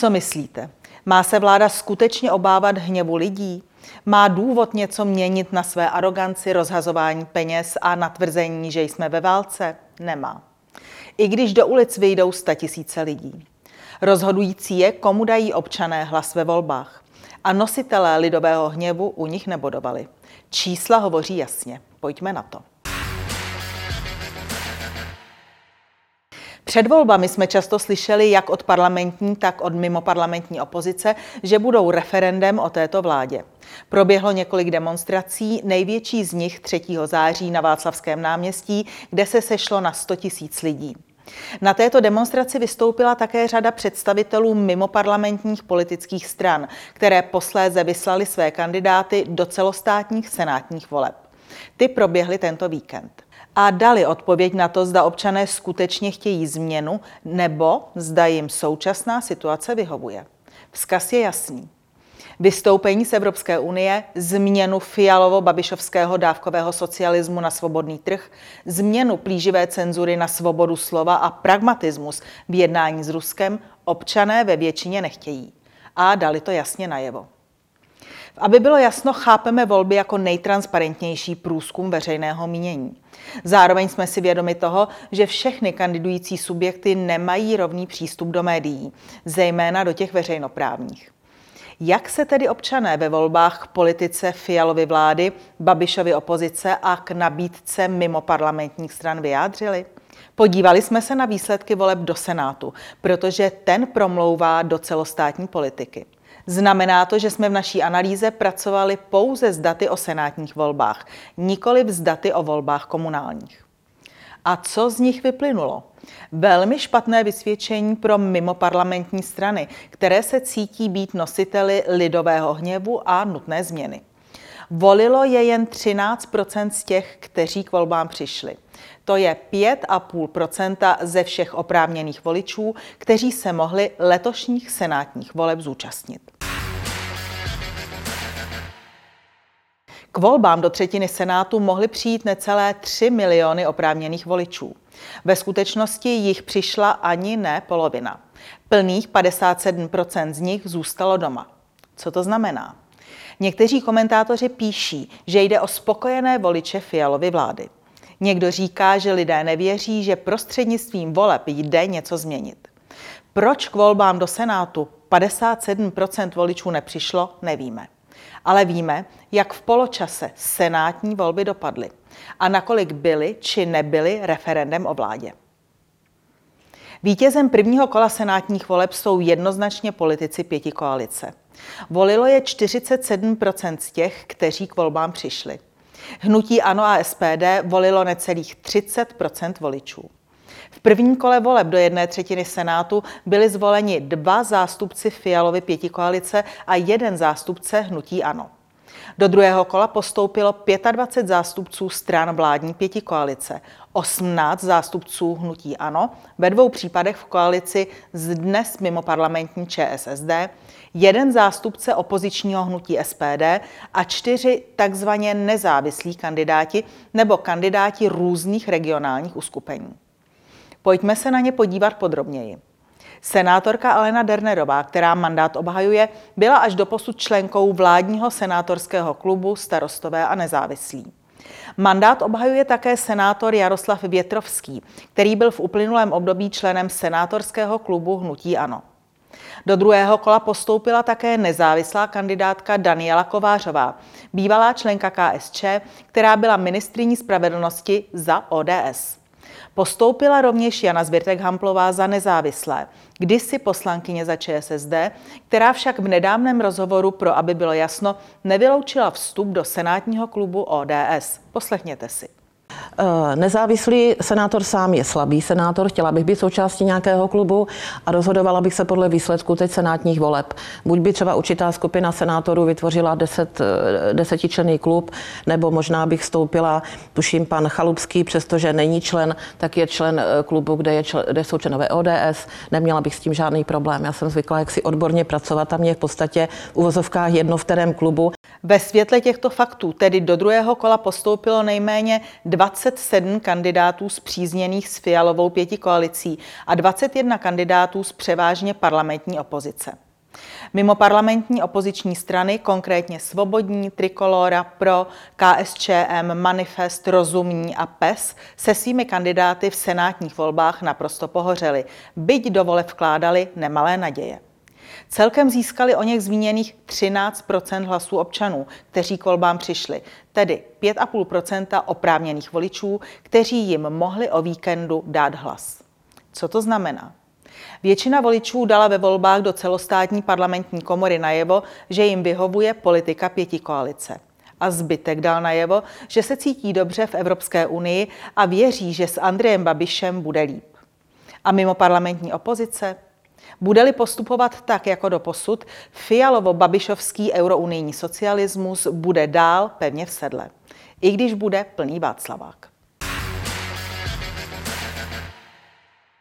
Co myslíte? Má se vláda skutečně obávat hněvu lidí? Má důvod něco měnit na své aroganci, rozhazování peněz a natvrzení, že jsme ve válce? Nemá. I když do ulic vyjdou tisíce lidí. Rozhodující je, komu dají občané hlas ve volbách. A nositelé lidového hněvu u nich nebodovali. Čísla hovoří jasně. Pojďme na to. Před volbami jsme často slyšeli jak od parlamentní, tak od mimoparlamentní opozice, že budou referendem o této vládě. Proběhlo několik demonstrací, největší z nich 3. září na Václavském náměstí, kde se sešlo na 100 tisíc lidí. Na této demonstraci vystoupila také řada představitelů mimoparlamentních politických stran, které posléze vyslali své kandidáty do celostátních senátních voleb. Ty proběhly tento víkend a dali odpověď na to, zda občané skutečně chtějí změnu nebo zda jim současná situace vyhovuje. Vzkaz je jasný. Vystoupení z Evropské unie, změnu fialovo-babišovského dávkového socialismu na svobodný trh, změnu plíživé cenzury na svobodu slova a pragmatismus v jednání s Ruskem občané ve většině nechtějí. A dali to jasně najevo. Aby bylo jasno, chápeme volby jako nejtransparentnější průzkum veřejného mínění. Zároveň jsme si vědomi toho, že všechny kandidující subjekty nemají rovný přístup do médií, zejména do těch veřejnoprávních. Jak se tedy občané ve volbách k politice Fialovy vlády, Babišovy opozice a k nabídce mimo parlamentních stran vyjádřili? Podívali jsme se na výsledky voleb do Senátu, protože ten promlouvá do celostátní politiky. Znamená to, že jsme v naší analýze pracovali pouze s daty o senátních volbách, nikoli s daty o volbách komunálních. A co z nich vyplynulo? Velmi špatné vysvědčení pro mimoparlamentní strany, které se cítí být nositeli lidového hněvu a nutné změny. Volilo je jen 13% z těch, kteří k volbám přišli. To je 5,5% ze všech oprávněných voličů, kteří se mohli letošních senátních voleb zúčastnit. K volbám do třetiny Senátu mohly přijít necelé 3 miliony oprávněných voličů. Ve skutečnosti jich přišla ani ne polovina. Plných 57% z nich zůstalo doma. Co to znamená? Někteří komentátoři píší, že jde o spokojené voliče Fialovy vlády. Někdo říká, že lidé nevěří, že prostřednictvím voleb jde něco změnit. Proč k volbám do Senátu 57% voličů nepřišlo, nevíme. Ale víme, jak v poločase senátní volby dopadly a nakolik byly či nebyly referendem o vládě. Vítězem prvního kola senátních voleb jsou jednoznačně politici pěti koalice. Volilo je 47% z těch, kteří k volbám přišli. Hnutí Ano a SPD volilo necelých 30% voličů. V prvním kole voleb do jedné třetiny Senátu byli zvoleni dva zástupci Fialovy pětikoalice a jeden zástupce Hnutí Ano. Do druhého kola postoupilo 25 zástupců stran vládní pětikoalice, 18 zástupců hnutí ANO, ve dvou případech v koalici z dnes mimo parlamentní ČSSD, jeden zástupce opozičního hnutí SPD a čtyři takzvaně nezávislí kandidáti nebo kandidáti různých regionálních uskupení. Pojďme se na ně podívat podrobněji. Senátorka Alena Dernerová, která mandát obhajuje, byla až do posud členkou vládního senátorského klubu Starostové a nezávislí. Mandát obhajuje také senátor Jaroslav Větrovský, který byl v uplynulém období členem senátorského klubu Hnutí Ano. Do druhého kola postoupila také nezávislá kandidátka Daniela Kovářová, bývalá členka KSČ, která byla ministriní spravedlnosti za ODS. Postoupila rovněž Jana Zbirtek-Hamplová za nezávislé, kdysi poslankyně za ČSSD, která však v nedávném rozhovoru pro Aby bylo jasno nevyloučila vstup do senátního klubu ODS. Poslechněte si. Eh, nezávislý senátor sám je slabý senátor, chtěla bych být součástí nějakého klubu a rozhodovala bych se podle výsledku teď senátních voleb. Buď by třeba určitá skupina senátorů vytvořila deset, eh, desetičlený klub, nebo možná bych vstoupila, tuším pan Chalupský, přestože není člen, tak je člen eh, klubu, kde, je člen, kde jsou členové ODS. Neměla bych s tím žádný problém. Já jsem zvykla jak si odborně pracovat a mě v podstatě v uvozovkách jedno v kterém klubu. Ve světle těchto faktů tedy do druhého kola postoupilo nejméně 20 27 kandidátů zpřízněných s Fialovou pěti koalicí a 21 kandidátů z převážně parlamentní opozice. Mimo parlamentní opoziční strany, konkrétně Svobodní, Trikolora, Pro, KSČM, Manifest, Rozumní a PES, se svými kandidáty v senátních volbách naprosto pohořeli, byť do voleb vkládali nemalé naděje. Celkem získali o něch zmíněných 13% hlasů občanů, kteří k volbám přišli, tedy 5,5% oprávněných voličů, kteří jim mohli o víkendu dát hlas. Co to znamená? Většina voličů dala ve volbách do celostátní parlamentní komory najevo, že jim vyhovuje politika pěti koalice. A zbytek dal najevo, že se cítí dobře v Evropské unii a věří, že s Andrejem Babišem bude líp. A mimo parlamentní opozice? Bude-li postupovat tak jako do posud, Fialovo-Babišovský eurounijní socialismus bude dál pevně v sedle, i když bude plný Václavák.